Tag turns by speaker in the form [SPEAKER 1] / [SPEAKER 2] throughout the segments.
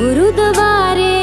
[SPEAKER 1] गुरुद्वारे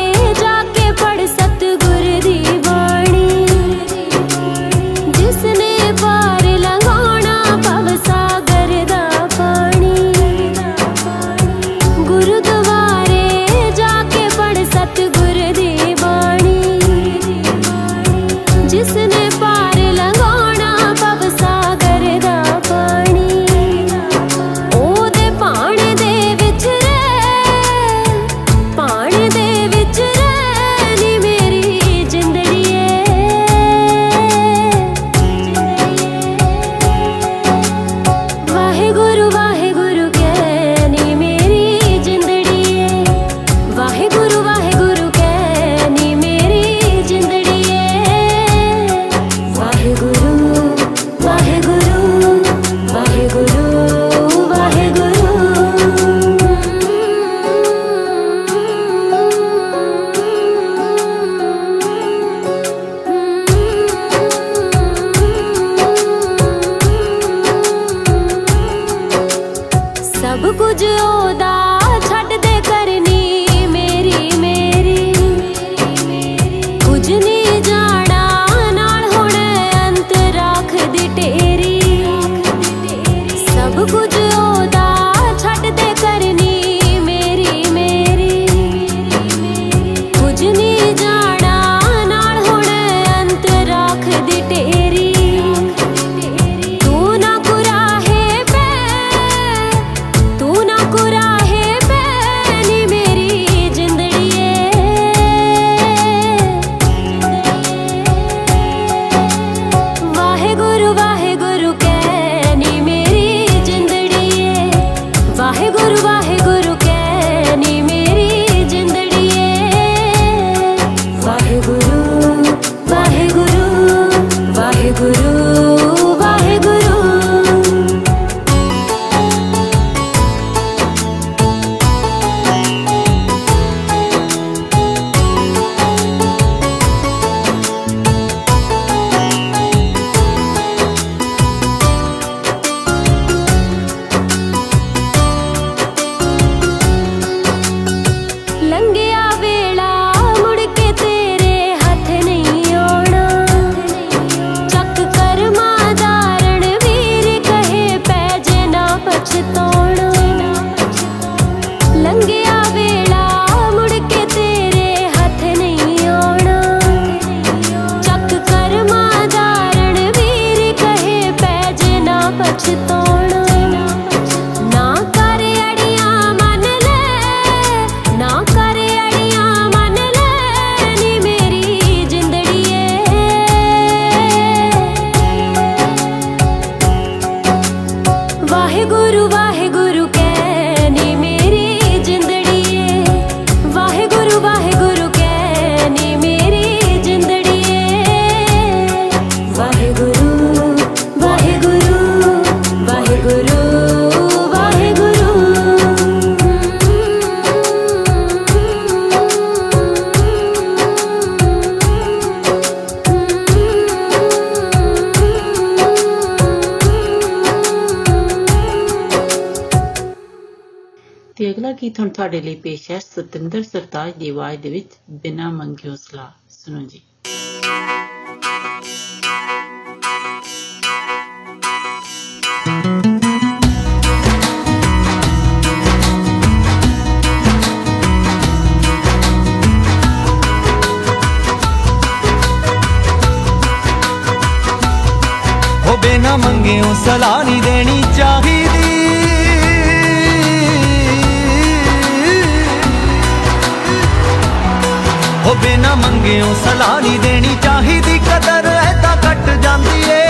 [SPEAKER 1] ਮੰਗਿਓ ਸਲਾਹ
[SPEAKER 2] ਨਹੀਂ ਦੇਣੀ ਚਾਹੀਦੀ? ਕਦਰ ਐਦਾਂ ਕੱਟ ਜਾਂਦੀ ਏ।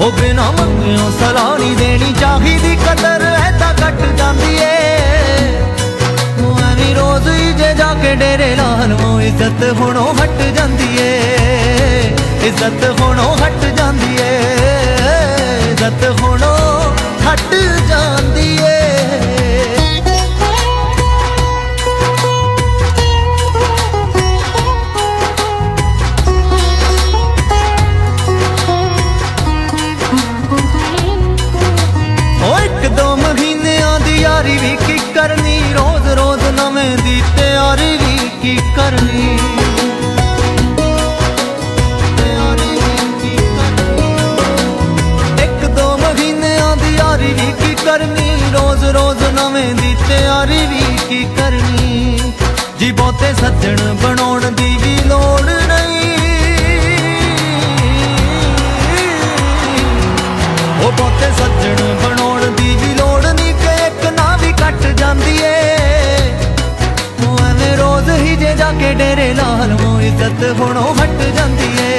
[SPEAKER 2] ਹੋ ਬਿਨਾ ਮੰਗਿਓ ਸਲਾਹ ਨਹੀਂ ਦੇਣੀ ਚਾਹੀਦੀ। ਕਦਰ ਐਦਾਂ ਕੱਟ ਜਾਂਦੀ ਏ। ਉਹ ਐਵੇਂ ਰੋਜ਼ ਹੀ ਜੇ ਜਾ ਕੇ ਡੇਰੇ ਲਾਲੋ ਇੱਜ਼ਤ ਹੁਣੋਂ ਹਟ ਜਾਂਦੀ ਏ। ਇੱਜ਼ਤ ਹੁਣੋਂ ਹਟ ਜਾਂਦੀ ਏ। ਇੱਜ਼ਤ ਹੁਣੋਂ ਹਟ ਸੱਜਣ ਬਣਾਉਣ ਦੀ ਵੀ ਲੋੜ ਨਹੀਂ। ਉਹ ਬਹੁਤੇ ਸੱਜਣ ਬਣਾਉਣ ਦੀ ਵੀ ਲੋੜ ਨਹੀਂ ਕਿ ਇੱਕ ਨਾ ਵੀ ਕੱਟ ਜਾਂਦੀ ਏ। ਉਹ ਐਵੇਂ ਰੋਜ਼ ਹੀ ਜੇ ਜਾ ਕੇ ਡੇਰੇ ਲਾ ਲਵੋ ਇੱਜ਼ਤ ਹੁਣੋਂ ਹਟ ਜਾਂਦੀ ਏ।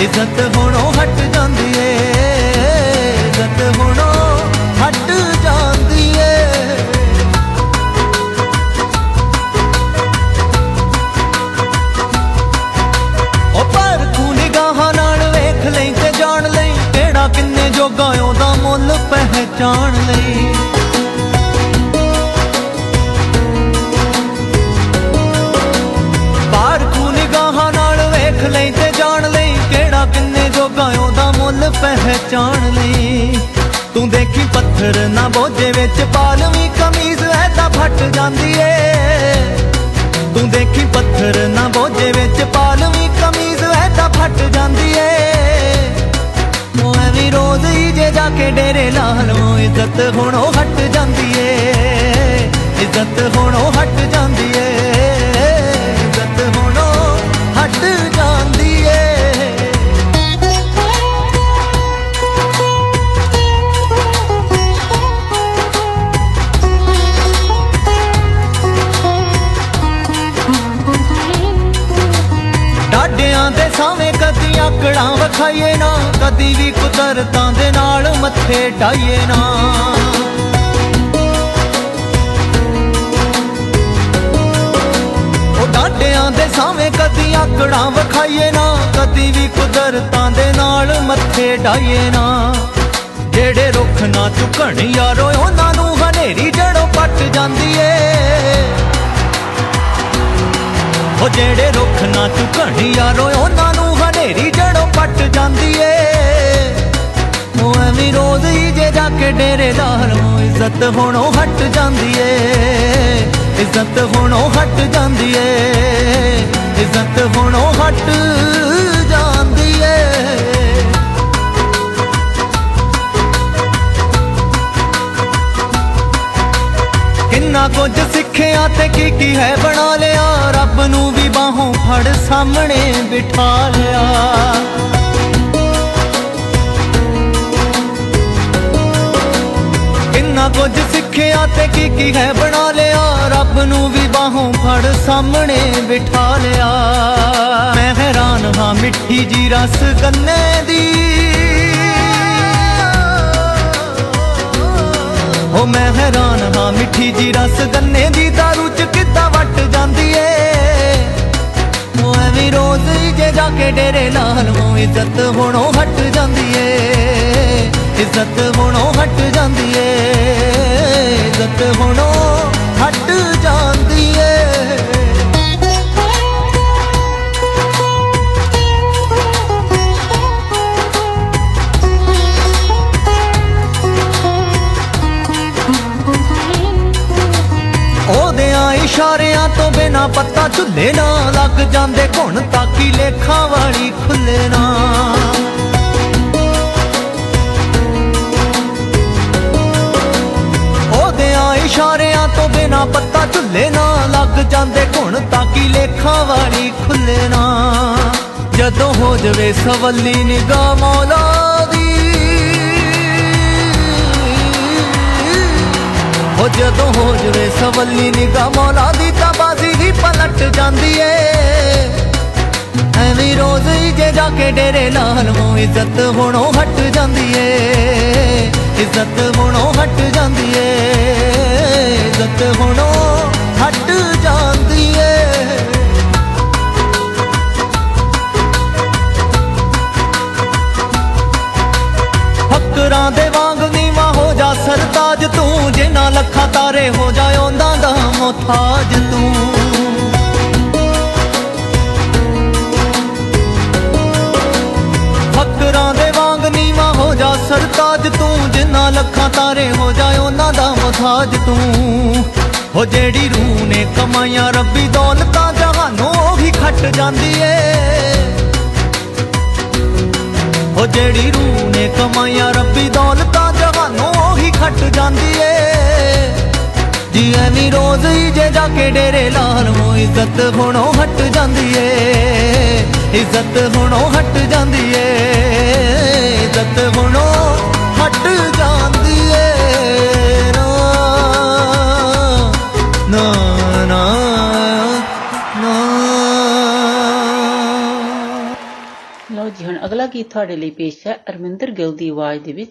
[SPEAKER 2] ਇੱਜ਼ਤ ਹੁਣੋਂ ਹਟ ਜਾਂਦੀ ਏ। ਡੇਰੇ ਲਾ ਲਵੋ ਇੱਜ਼ਤ ਹੁਣੋਂ ਹਟ ਜਾਂਦੀ ਏ। ਇੱਜ਼ਤ ਹੁਣੋਂ ਹਟ ਜਾਂਦੀ ਏ। ਇੱਜ਼ਤ ਹੁਣੋਂ ਹਟ ਜਾਂਦੀ ਏ। ਡਾਡਿਆਂ ਦੇ ਸਾਵੇਂ ਕਦੀ ਆਕੜਾਂ ਵਿਖਾਈਏ ਨਾ। ਕਦੀ ਵੀ ਕੁਦਰਤਾਂ ਦੇ ਨਾਲ ਮੱਥੇ ਢਾਈਏ ਨਾ। ਉਹ ਡਾਡਿਆਂ ਦੇ ਸਾਵੇਂ ਕਦੀ ਆਕੜਾਂ ਵਿਖਾਈਏ ਨਾ। ਕਦੀ ਵੀ ਕੁਦਰਤਾਂ ਦੇ ਨਾਲ ਮੱਥੇ ਢਾਈਏ ਨਾ। ਜਿਹੜੇ ਰੁੱਖ ਨਾ ਝੁਕਣ ਯਾਰੋ, ਉਹਨਾਂ ਨੂੰ ਹਨੇਰੀ ਜੜੋਂ ਪੱਟ ਜਾਂਦੀ ਏ ਉਹ ਜਿਹੜੇ ਰੁੱਖ ਨਾ ਝੁਕਣ ਯਾਰੋ, ਉਹਨਾਂ ਨੂੰ ਹਨੇਰੀ ਜੜੋਂ ਪੱਟ ਜਾਂਦੀ ਏ। ਉਹ ਐਵੇਂ ਰੋਜ਼ ਹੀ ਜੇ ਜਾ ਕੇ ਡੇਰੇ ਲਾਲੋ ਇੱਜ਼ਤ ਹੁਣੋਂ ਹਟ ਜਾਂਦੀ ਏ। ਇੱਜ਼ਤ ਹੁਣੋਂ ਹਟ ਜਾਂਦੀ ਏ। ਇੱਜ਼ਤ ਹੁਣੋਂ ਹਟ ਕਿੰਨਾ ਕੁਝ ਸਿੱਖਿਆ ਤੇ ਕੀ ਕੀ ਹੈ ਬਣਾ ਲਿਆ। ਰੱਬ ਨੂੰ ਵੀ ਬਾਹੋਂ ਫੜ ਸਾਹਮਣੇ ਬਿਠਾ ਲਿਆ। ਕਿੰਨਾ ਕੁਝ ਸਿੱਖਿਆ ਤੇ ਕੀ ਕੀ ਹੈ ਬਣਾ ਲਿਆ। ਰੱਬ ਨੂੰ ਵੀ ਬਾਹੋਂ ਫੜ ਸਾਹਮਣੇ ਬਿਠਾ ਲਿਆ। ਮੈਂ ਹੈਰਾਨ ਹਾਂ ਮਿੱਠੀ ਜੀ ਰਸ ਗੰਨੇ ਦੀ। ਮੈਂ ਹੈਰਾਨ ਹਾਂ, ਮਿੱਠੀ ਜੀ ਰਸ ਗੰਨੇ ਦੀ ਦਾਰੂ ਚ ਕਿੱਦਾਂ ਵੱਟ ਜਾਂਦੀ ਏ? ਓ ਐਵੇਂ ਰੋਜ਼ ਹੀ ਜੇ ਜਾ ਕੇ ਡੇਰੇ ਲਾਲੋ ਇੱਜ਼ਤ ਹੁਣੋਂ ਹਟ ਜਾਂਦੀ ਏ। ਇੱਜ਼ਤ ਹੁਣੋਂ ਹਟ ਜਾਂਦੀ ਏ। ਇੱਜ਼ਤ ਹੁਣੋਂ ਹਟ ਜਾਂਦੀ ਇਸ਼ਾਰਿਆਂ ਤੋਂ ਬਿਨਾ ਪੱਤਾ ਝੁੱਲੇ ਨਾ ਲੱਗ ਜਾਂਦੇ ਘੁਣ ਤਾਕੀ ਲੇਖਾਂ ਵਾਲੀ ਖੁੱਲੇ ਨਾ। ਉਹਦਿਆਂ ਇਸ਼ਾਰਿਆਂ ਤੋਂ ਬਿਨਾ ਪੱਤਾ ਝੁੱਲੇ ਨਾ ਲੱਗ ਜਾਂਦੇ ਘੁਣ ਤਾਕੀ ਲੇਖਾਂ ਵਾਲੀ ਖੁੱਲੇ ਨਾ। ਜਦੋਂ ਹੋ ਜਵੇ ਸਵੱਲੀ ਨਿਗਾਹ ਮੌਲਾ ਹੋ ਜਦੋਂ ਹੋ ਜਵੇ ਸਵੱਲੀ ਨਿਗਾਹ ਮੌਲਾ ਦੀ ਤਾਂ ਬਾਜ਼ੀ ਹੀ ਪਲਟ ਜਾਂਦੀ ਏ। ਐਵੇਂ ਰੋਜ਼ ਹੀ ਜੇ ਜਾ ਕੇ ਡੇਰੇ ਲਾਲ ਮੋ ਇੱਜ਼ਤ ਹੁਣੋਂ ਹਟ ਜਾਂਦੀ ਏ। ਇੱਜ਼ਤ ਹੁਣੋਂ ਹਟ ਜਾਂਦੀ ਏ। ਇੱਜ਼ਤ ਹੁਣੋਂ ਹਟ ਜਾਂਦੀ ਏ। ਫਕਰਾਂ ਦੇ ਵਾਂਗ ਨੀਵਾ ਹੋ ਜਾ ਸਰਤਾਜ ਤੂੰ ਜੇ ਨਾ ਲੱਖਾਂ ਤਾਰੇ ਹੋ ਜਾ ਉਹਨਾਂ ਦਾ ਮੁਹਤਾਜ ਤੂੰ। ਫਕਰਾਂ ਦੇ ਵਾਂਗ ਨੀਵਾ ਹੋ ਜਾ ਸਰਤਾਜ ਤੂੰ, ਜਿੰਨਾ ਲੱਖਾਂ ਤਾਰੇ ਹੋ ਜਾ ਉਹਨਾਂ ਦਾ ਮੁਹਤਾਜ ਤੂੰ। ਹੋ ਜਿਹੜੀ ਰੂਹ ਨੇ ਕਮਾਈਆਂ, ਰੱਬੀ ਦੌਲਤਾਂ ਜਹਾਨੋਂ ਉਹੀ ਖੱਟ ਜਾਂਦੀ ਏ। ਉਹ ਜਿਹੜੀ ਰੂਹ ਨੇ ਕਮਾਈਆਂ, ਰੱਬੀ ਦੌਲਤਾਂ ਜਹਾਨੋਂ ਉਹੀ ਖੱਟ ਜਾਂਦੀ ਏ। ਜੀ ਐਵੇਂ ਰੋਜ਼ ਹੀ ਜੇ ਜਾ ਕੇ ਡੇਰੇ ਲਾਲ ਮੋ ਇੱਜ਼ਤ ਹੁਣੋਂ ਹਟ ਜਾਂਦੀ ਏ। ਇੱਜ਼ਤ ਹੁਣੋਂ ਹਟ ਜਾਂਦੀ ਏ। ਇੱਜ਼ਤ ਹੁਣੋਂ ਹਟ ਜਾਂਦੀ
[SPEAKER 1] ਅਗਲਾ ਗੀਤ ਤੁਹਾਡੇ ਲਈ ਪੇਸ਼ ਹੈ ਅਰਮਿੰਦਰ ਗਿੱਲ ਦੀ ਆਵਾਜ਼ ਦੇ ਵਿੱਚ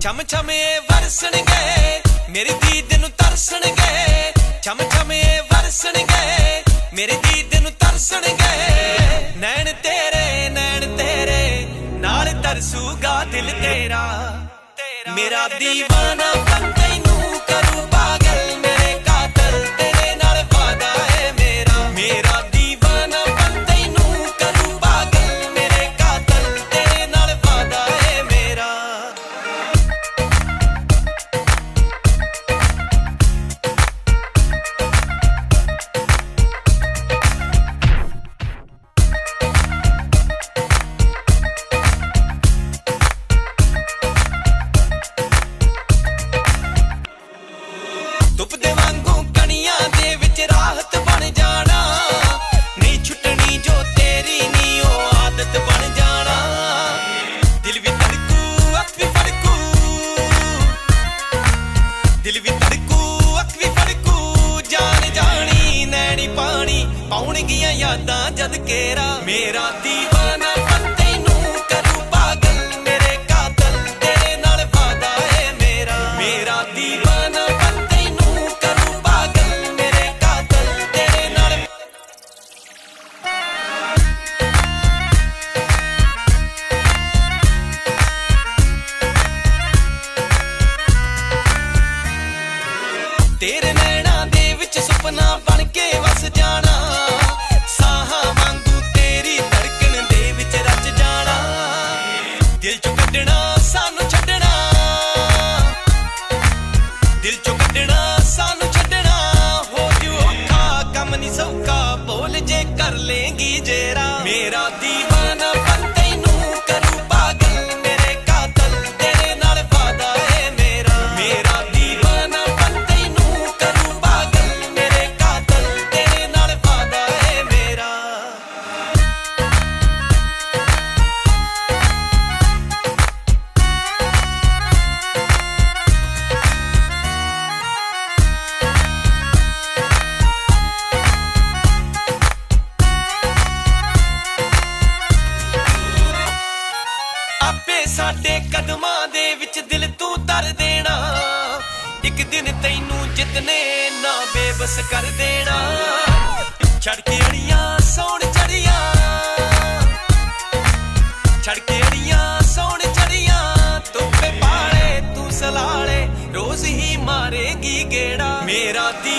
[SPEAKER 3] ਛਮ ਛਮ ਇਹ ਵਰਸਣਗੇ, ਮੇਰੀ ਦੀਦ ਨੂੰ ਤਰਸਣਗੇ। ਛਮ ਛਮ ਇਹ ਵਰਸਣਗੇ, ਮੇਰੀ ਦੀਦ ਨੂੰ ਤਰਸਣਗੇ। दिल तेरा तेरा मेरा दीवाना बन। ना बेबस कर देना छड़के अड़ियाँ सोन चढ़ियाँ छड़के अड़ियाँ सोन चढ़ियाँ तू पे पाले तू सलाले रोज ही मारेगी गेड़ा मेरा दी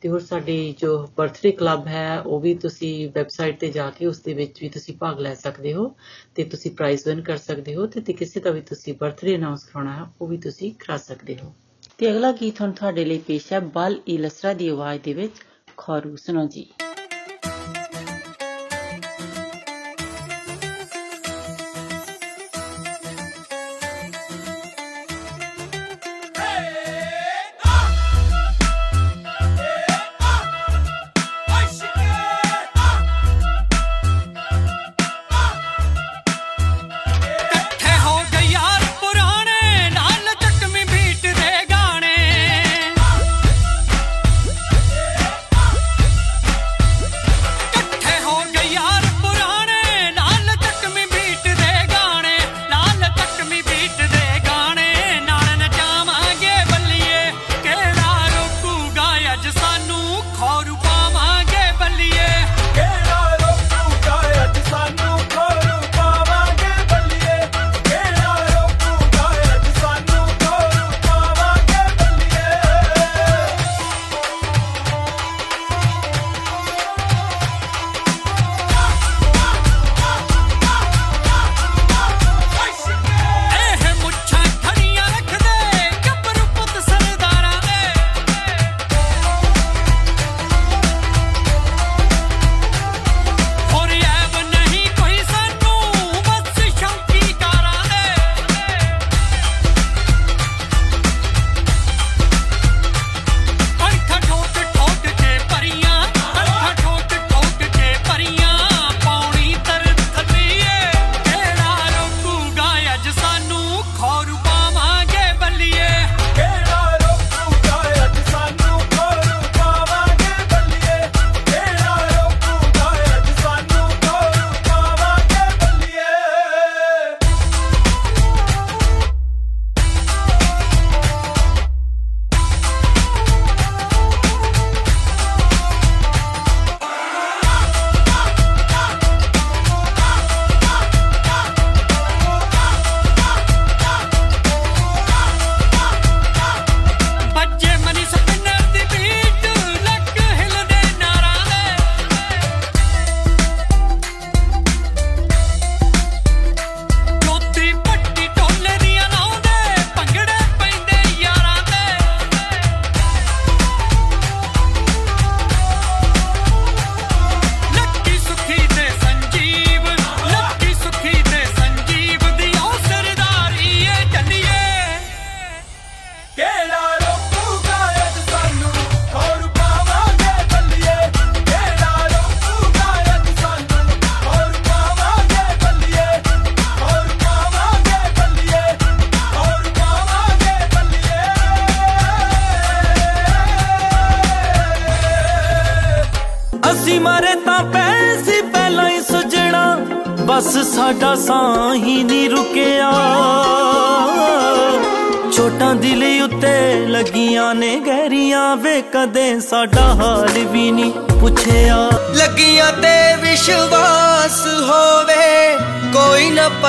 [SPEAKER 4] ਤੇ ਹੋਰ ਸਾਡੀ ਜੋ ਬਰਥਡੇ ਕਲੱਬ ਹੈ, ਉਹ ਵੀ ਤੁਸੀਂ ਵੈਬਸਾਈਟ ਤੇ ਜਾ ਕੇ ਉਸ ਦੇ ਵਿੱਚ ਵੀ ਤੁਸੀਂ ਭਾਗ ਲੈ ਸਕਦੇ ਹੋ ਤੇ ਤੁਸੀਂ ਪ੍ਰਾਈਜ਼ ਵਿਨ ਕਰ ਸਕਦੇ ਹੋ ਤੇ ਕਿਸੇ ਦਾ ਵੀ ਤੁਸੀਂ ਬਰਥਡੇ ਅਨਾਉਂਸ ਕਰਾਉਣਾ ਹੈ, ਉਹ ਵੀ ਤੁਸੀਂ ਕਰਾ ਸਕਦੇ ਹੋ। ਤੇ ਅਗਲਾ ਗੀਤ ਹੁਣ ਤੁਹਾਡੇ ਲਈ ਪੇਸ਼ ਹੈ, ਬਲ ਇਲਸਰਾ ਦੀ ਆਵਾਜ਼ ਦੇ ਵਿੱਚ ਖਰੂ। ਸੁਣੋ ਜੀ।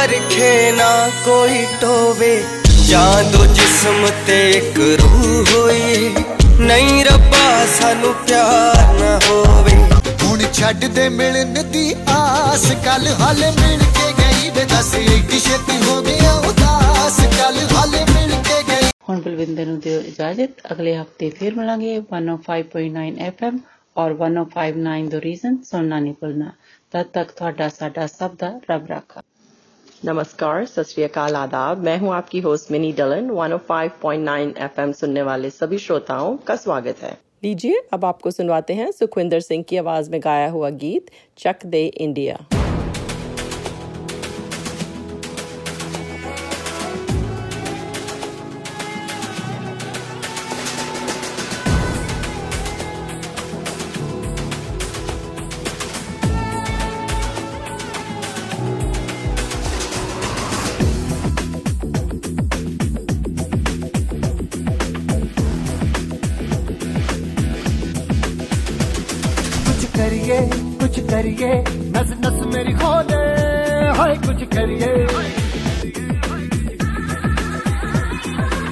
[SPEAKER 5] ਚਰਖੇ ਨਾ
[SPEAKER 6] ਕੋਈ ਟੋਵੇ। ਜਾਂ ਦੋ ਜਿਸਮ ਤੇ ਇੱਕ ਰੂਹ ਹੋਈ। ਨਹੀਂ ਰੱਬਾ ਸਾਨੂੰ ਪਿਆਰ ਨਾ ਹੋਵੇ।
[SPEAKER 7] ਹੁਣ ਛੱਡ ਦੇ ਮਿਲਣ ਦੀ ਆਸ। ਕੱਲ ਹਾਲੇ ਮਿਲ ਕੇ ਗਈ ਵੇ ਦੱਸ ਏਡੀ ਛੇਤੀ ਹੋ ਗਿਆ ਉਦਾਸ। ਕੱਲ ਹਾਲੇ ਮਿਲ ਕੇ ਗਈ।
[SPEAKER 4] ਹੁਣ ਬਲਵਿੰਦਰ ਨੂੰ ਦਿਓ ਇਜਾਜ਼ਤ। ਅਗਲੇ ਹਫ਼ਤੇ ਫੇਰ ਮਿਲਾਂਗੇ 105.9 FM ਔਰ 105.9 ਦੋ ਰੀਜ਼ਨ ਸੁਣਨਾ ਨਹੀਂ ਭੁੱਲਣਾ ਤਦ ਤੱਕ ਤੁਹਾਡਾ ਸਾਡਾ ਸਭ ਦਾ ਰੱਬ ਰਾਖਾ।
[SPEAKER 8] नमस्कार, सत आदाब। मैं हूँ आपकी होस्ट मिनी डलन। 105.9 एफएम सुनने वाले सभी श्रोताओं का स्वागत है। लीजिए, अब आपको सुनवाते हैं सुखविंदर सिंह की आवाज़ में गाया हुआ गीत चक दे इंडिया
[SPEAKER 9] हाय कुछ करिए।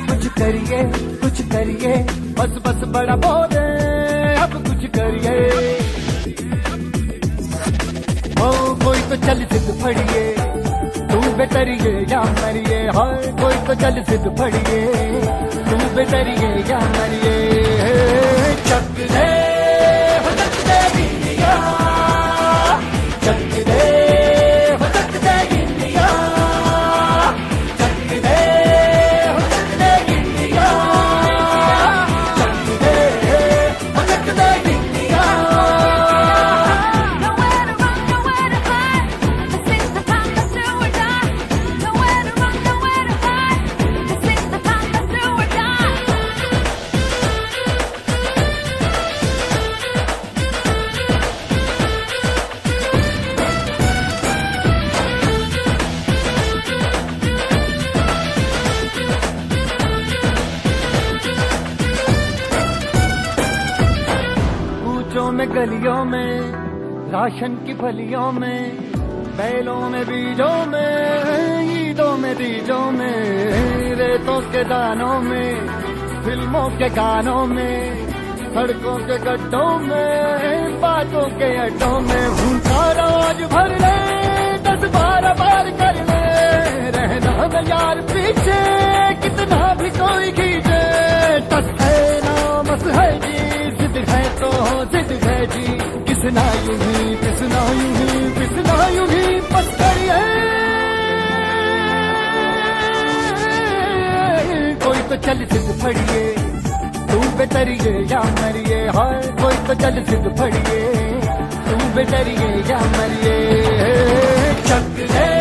[SPEAKER 9] कुछ करिए कुछ करिए। बस बस बड़ा बोले अब कुछ करिए। कोई तो चल सिद्ध फड़िए, तू बेतरिए या मरिए। हाय, कोई तो चल सिद्ध फड़िए, तू बेतरिए या मरिए। चक दे राशन की फलियों में, बैलों में, बीजों में, ईदों में बीजों में, रेतों के दानों में, फ़िल्मों के गानों में, सड़कों के गड्ढों में, बातों के अड्डों में भूखा रोज भर ले, दस बारह बार कर ले, रहना न यार पीछे, कितना भी कोई खींचे, तस है नामस है जी, जिद है तो जिद है जी। किसना यूँ ही पिसना यूँ। ही पिसना यूँ ही पत्थर कोई तो चल सिद्ध फड़िए, तू बेतरिए या मरिए, हाय, कोई तो चल सिद्ध फड़िए, तू बेतरिए या मरिए। चक हो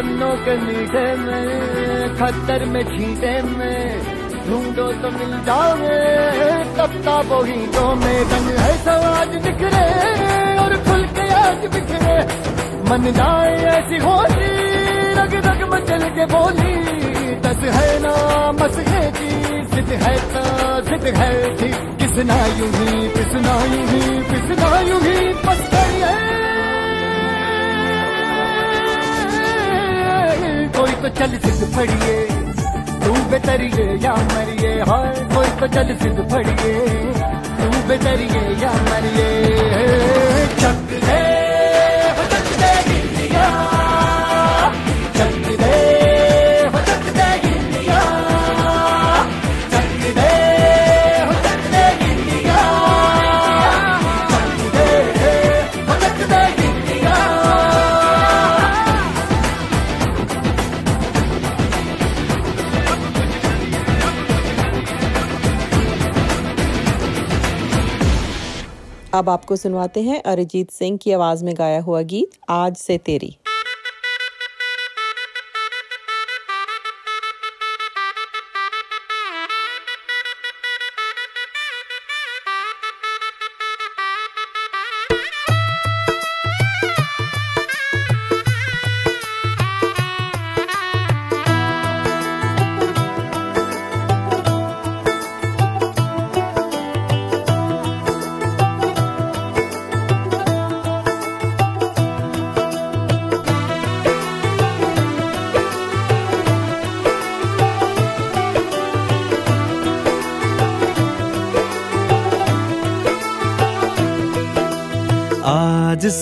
[SPEAKER 9] गन्नों के मीठे में खतर में छींटे में, ढूंढो तो मिल जाओगे कप्ता बोहीटों में रंग है समाज बिखरे और खुल के आज बिखरे। मन जाए ऐसी होली रग रग मचल के बोली, दस है ना, मस है जी, जिद है तो जिद है जी किसना यूँ ही किसना यूँ ही किसना यूँ ही बस करिए तो चल सिद्ध फड़िए, तू बेतरिए या मरिए हाय कोई तो चल सिद्ध फड़िए, तू बेतरिए या मरिए। चक
[SPEAKER 8] अब आपको सुनवाते हैं अरिजीत सिंह की आवाज़ में गाया हुआ गीत, आज से तेरी।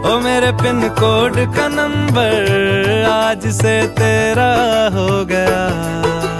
[SPEAKER 10] ओ मेरे पिन कोड का नंबर आज से तेरा हो गया।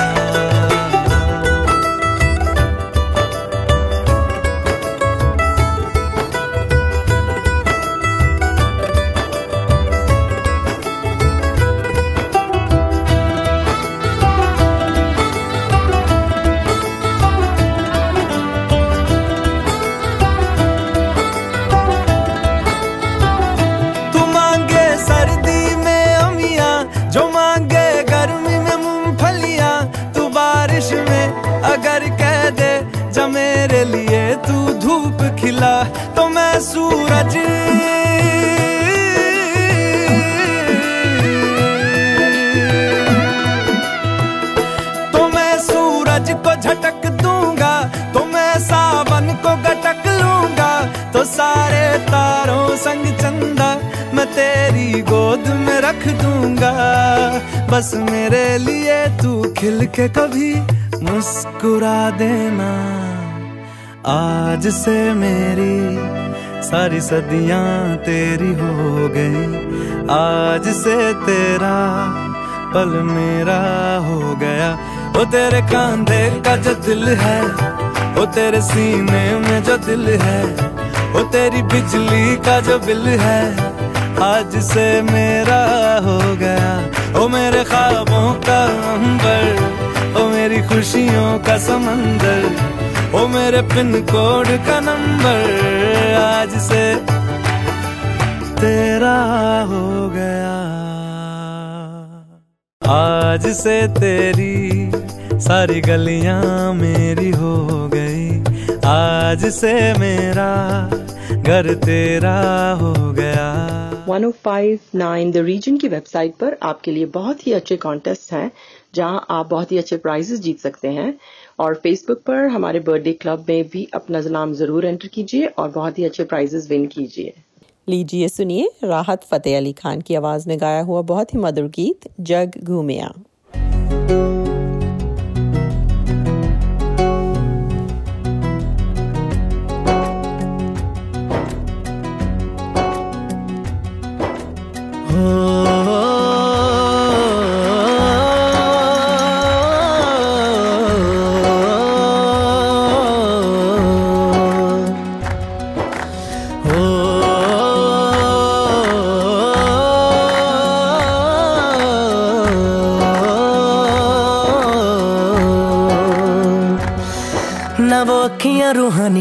[SPEAKER 10] रख दूँगा। बस मेरे लिए तू खिल के कभी मुस्कुरा देना। आज से मेरी सारी सदियाँ तेरी हो गई। आज से तेरा पल मेरा हो गया। वो तेरे कांधे का जो दिल है, वो तेरे सीने में जो दिल है, वो तेरी बिजली का जो बिल है। आज से मेरा हो गया ओ मेरे ख्वाबों का अंबर, ओ मेरी खुशियों का समंदर, ओ मेरे पिन कोड का नंबर। आज से तेरा हो गया। आज से तेरी सारी गलियाँ मेरी हो गई। आज से मेरा घर तेरा हो गया।
[SPEAKER 8] 1059 द रीजन की वेबसाइट पर आपके लिए बहुत ही अच्छे कॉन्टेस्ट हैं जहाँ आप बहुत ही अच्छे प्राइजेस जीत सकते हैं। और फेसबुक पर हमारे बर्थडे क्लब में भी अपना नाम ज़रूर एंटर कीजिए और बहुत ही अच्छे प्राइजेस विन कीजिए।
[SPEAKER 11] लीजिए सुनिए राहत फतेह अली खान की आवाज़ में गाया हुआ बहुत ही मधुर गीत जग घूमिया।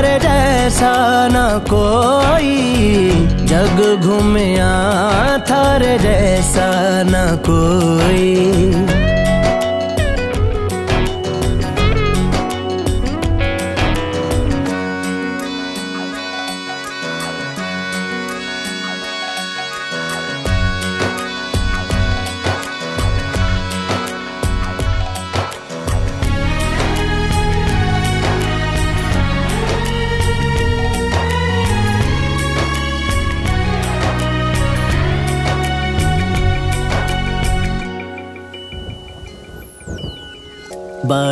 [SPEAKER 12] थारे जैसा ना कोई। जग घूमया थारे जैसा ना कोई।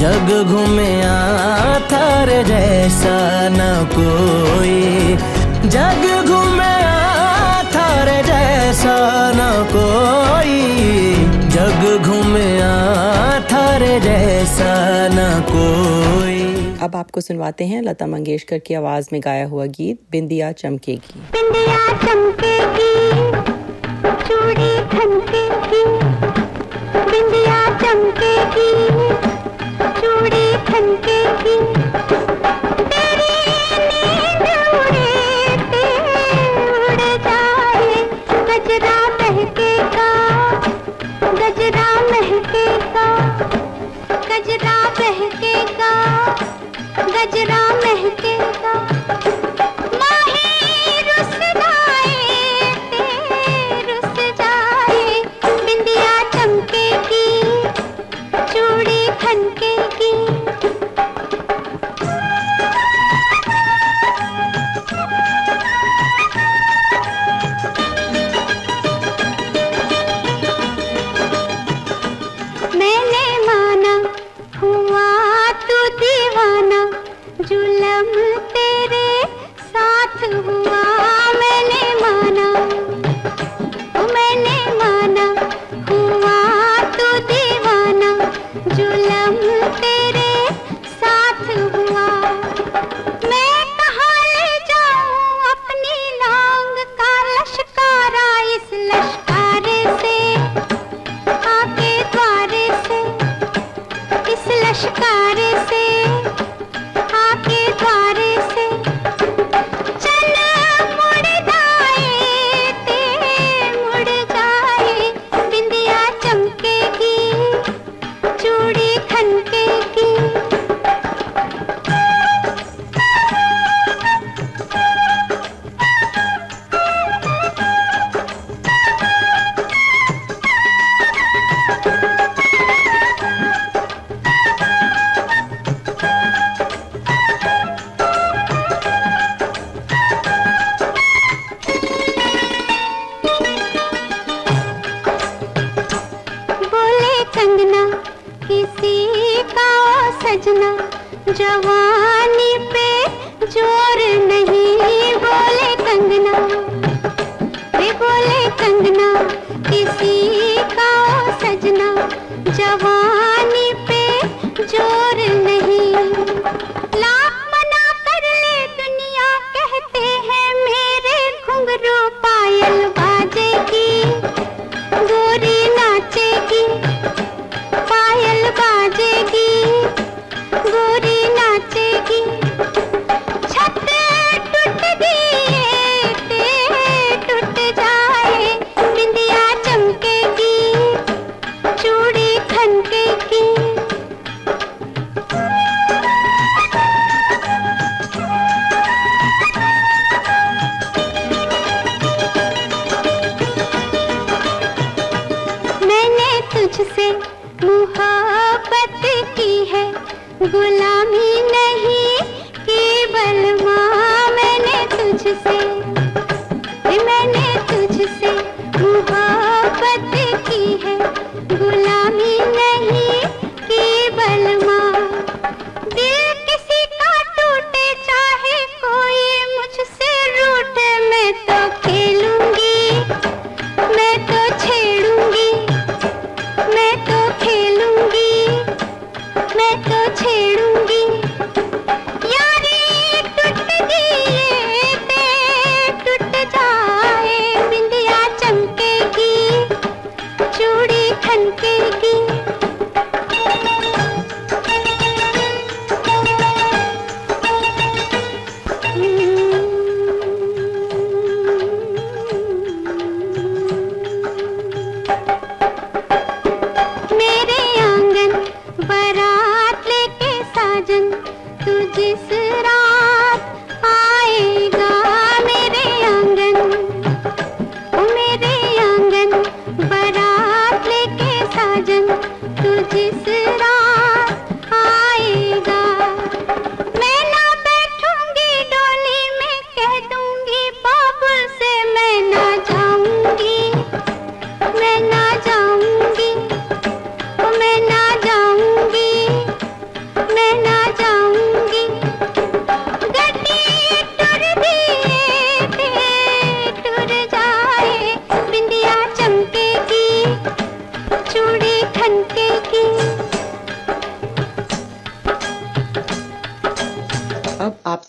[SPEAKER 12] जग घूमे थारे जैसा न कोई। जग घूमे थारे जैसा न कोई। जग घूमे थारे जैसा न कोई।
[SPEAKER 11] अब आपको सुनवाते हैं लता मंगेशकर की आवाज़ में गाया हुआ गीत बिंदिया चमकेगी
[SPEAKER 13] बिंदिया चमकेगी चूड़ी खनकेगी बिंदिया चमकेगी चूड़ी खनकेगी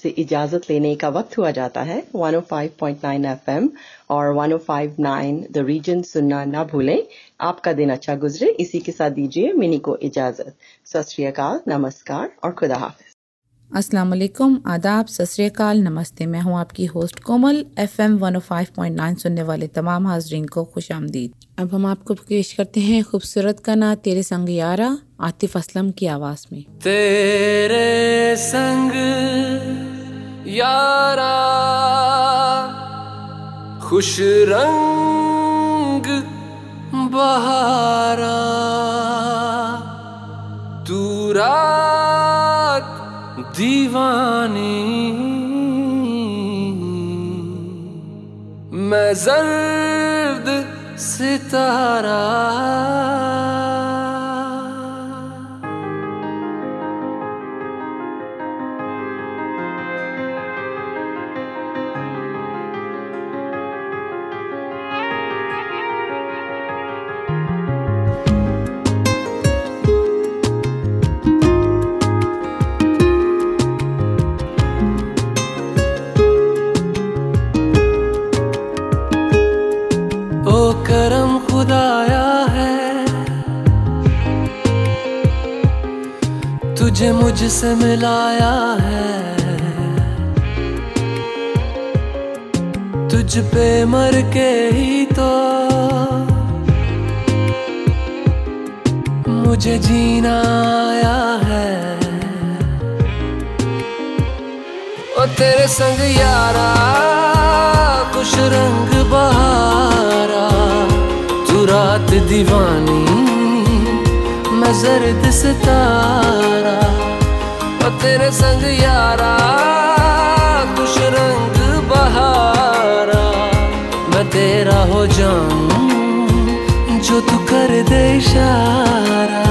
[SPEAKER 8] इजाज़त लेने का वक्त हुआ जाता है। 105.9 एफएम और 105.9 द रीजन सुनना ना भूलें। आपका दिन अच्छा गुजरे। इसी के साथ दीजिए मिनी को इजाज़त। सत नमस्कार और खुदा हाफिज।
[SPEAKER 14] अस्सलाम वालेकुम आदाब सत श्री अकाल नमस्ते। मैं हूँ आपकी होस्ट कोमल एफएम 105.9 सुनने वाले तमाम हाजरीन को खुश आमदीद। अब हम आपको पेश करते हैं खूबसूरत का ना तेरे संग यारा, आतिफ असलम की आवाज़ में।
[SPEAKER 15] तेरे संग यारा, खुश रंग बहारा। दीवानी। मैं जर्द सितारा तुझे मुझसे मिलाया है। तुझ पे मर के ही तो मुझे जीना आया है। ओ तेरे संग यारा कुछ रंग बहारा, तू रात दीवानी जर्द सितारा और तेरे संग यारा कुछ रंग बहारा। मैं तेरा हो जाऊँ, जो तू कर दे इशारा।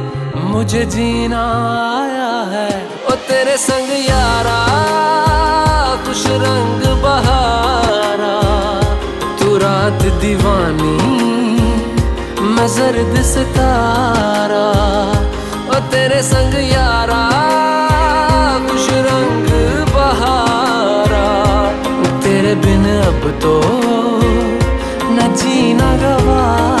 [SPEAKER 15] मुझे जीना आया है। ओ तेरे संग यारा खुश रंग बहारा। तू रात दीवानी, मैं जर्द सितारा। ओ तेरे संग यारा खुश रंग बहारा। तेरे बिन अब तो न जीना गवारा।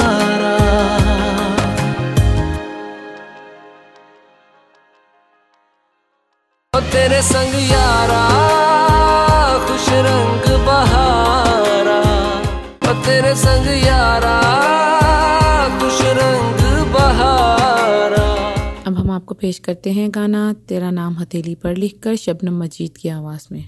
[SPEAKER 15] तेरे संग यारा, खुश रंग बहारा। ओ तेरे संग यारा, खुश रंग बहारा।
[SPEAKER 16] अब हम आपको पेश करते हैं गाना, तेरा नाम हथेली पर लिखकर शबनम मजीद की आवाज़ में।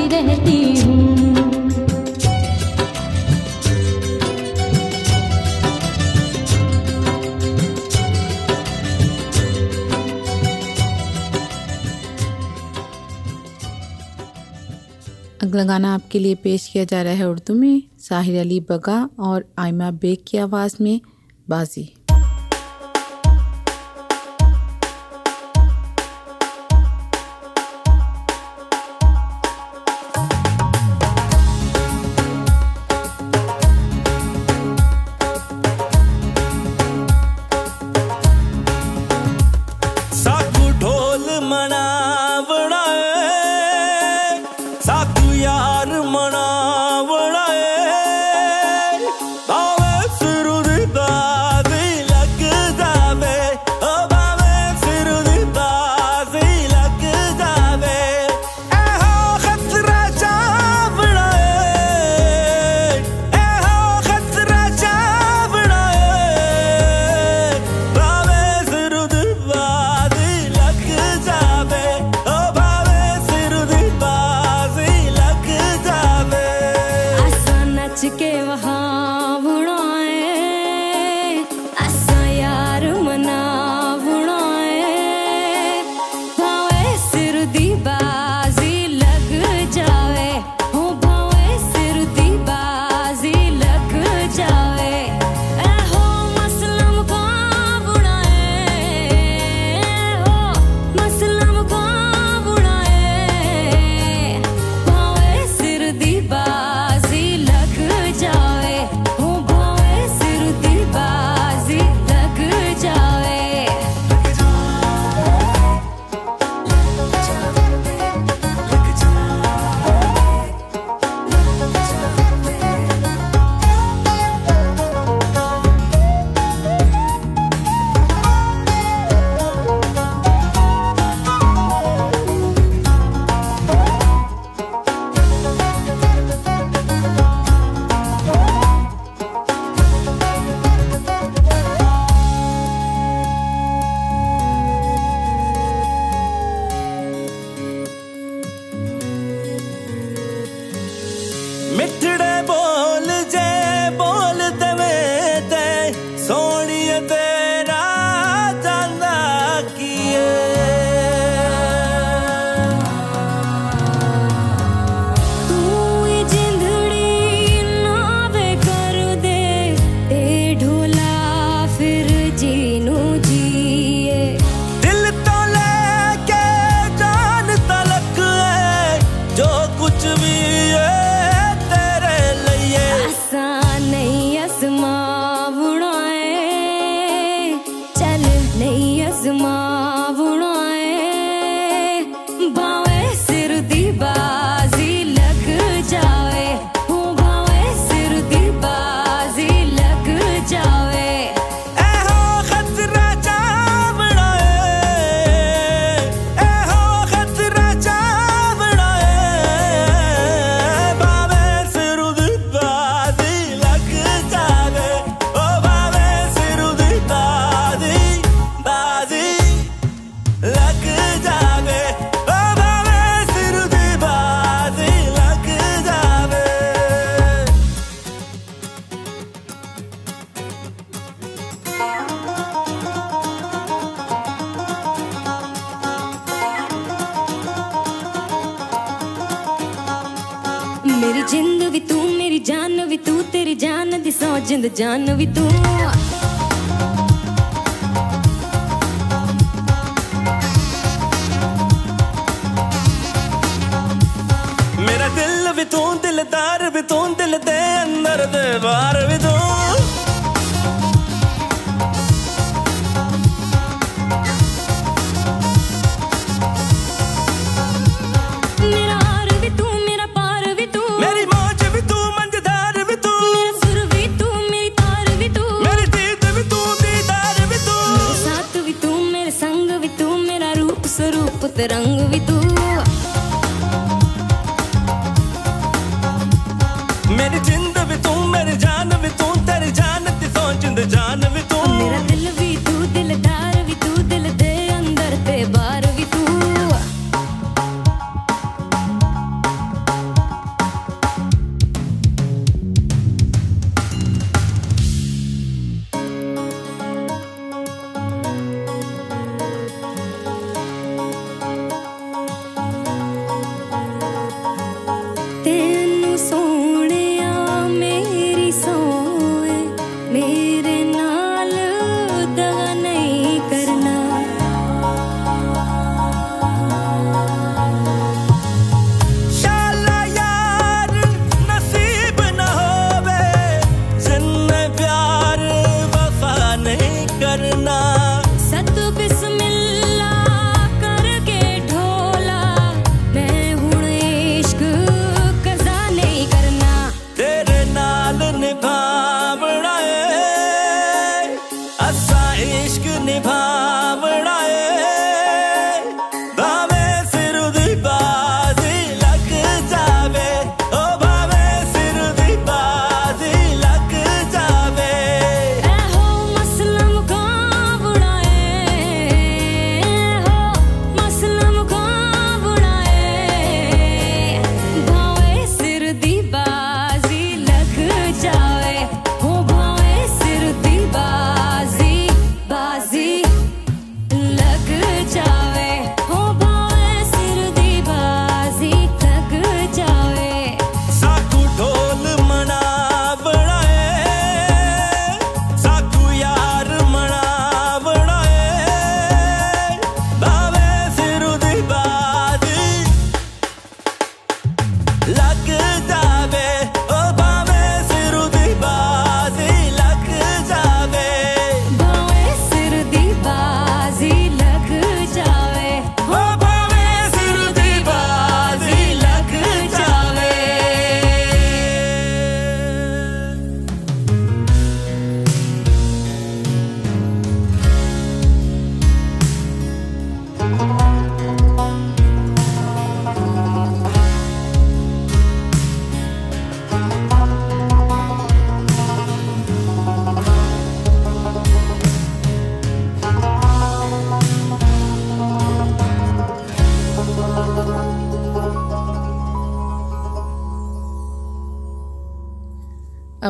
[SPEAKER 3] अगला गाना आपके लिए पेश किया जा रहा है उर्दू में, साहिर अली बगा और आयमा बेग की आवाज़ में बाजी।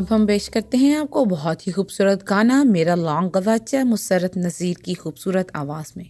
[SPEAKER 14] अब हम पेश करते हैं आपको बहुत ही खूबसूरत गाना, मेरा लॉन्ग गवाचा, मुसरत नज़ीर की खूबसूरत आवाज़ में।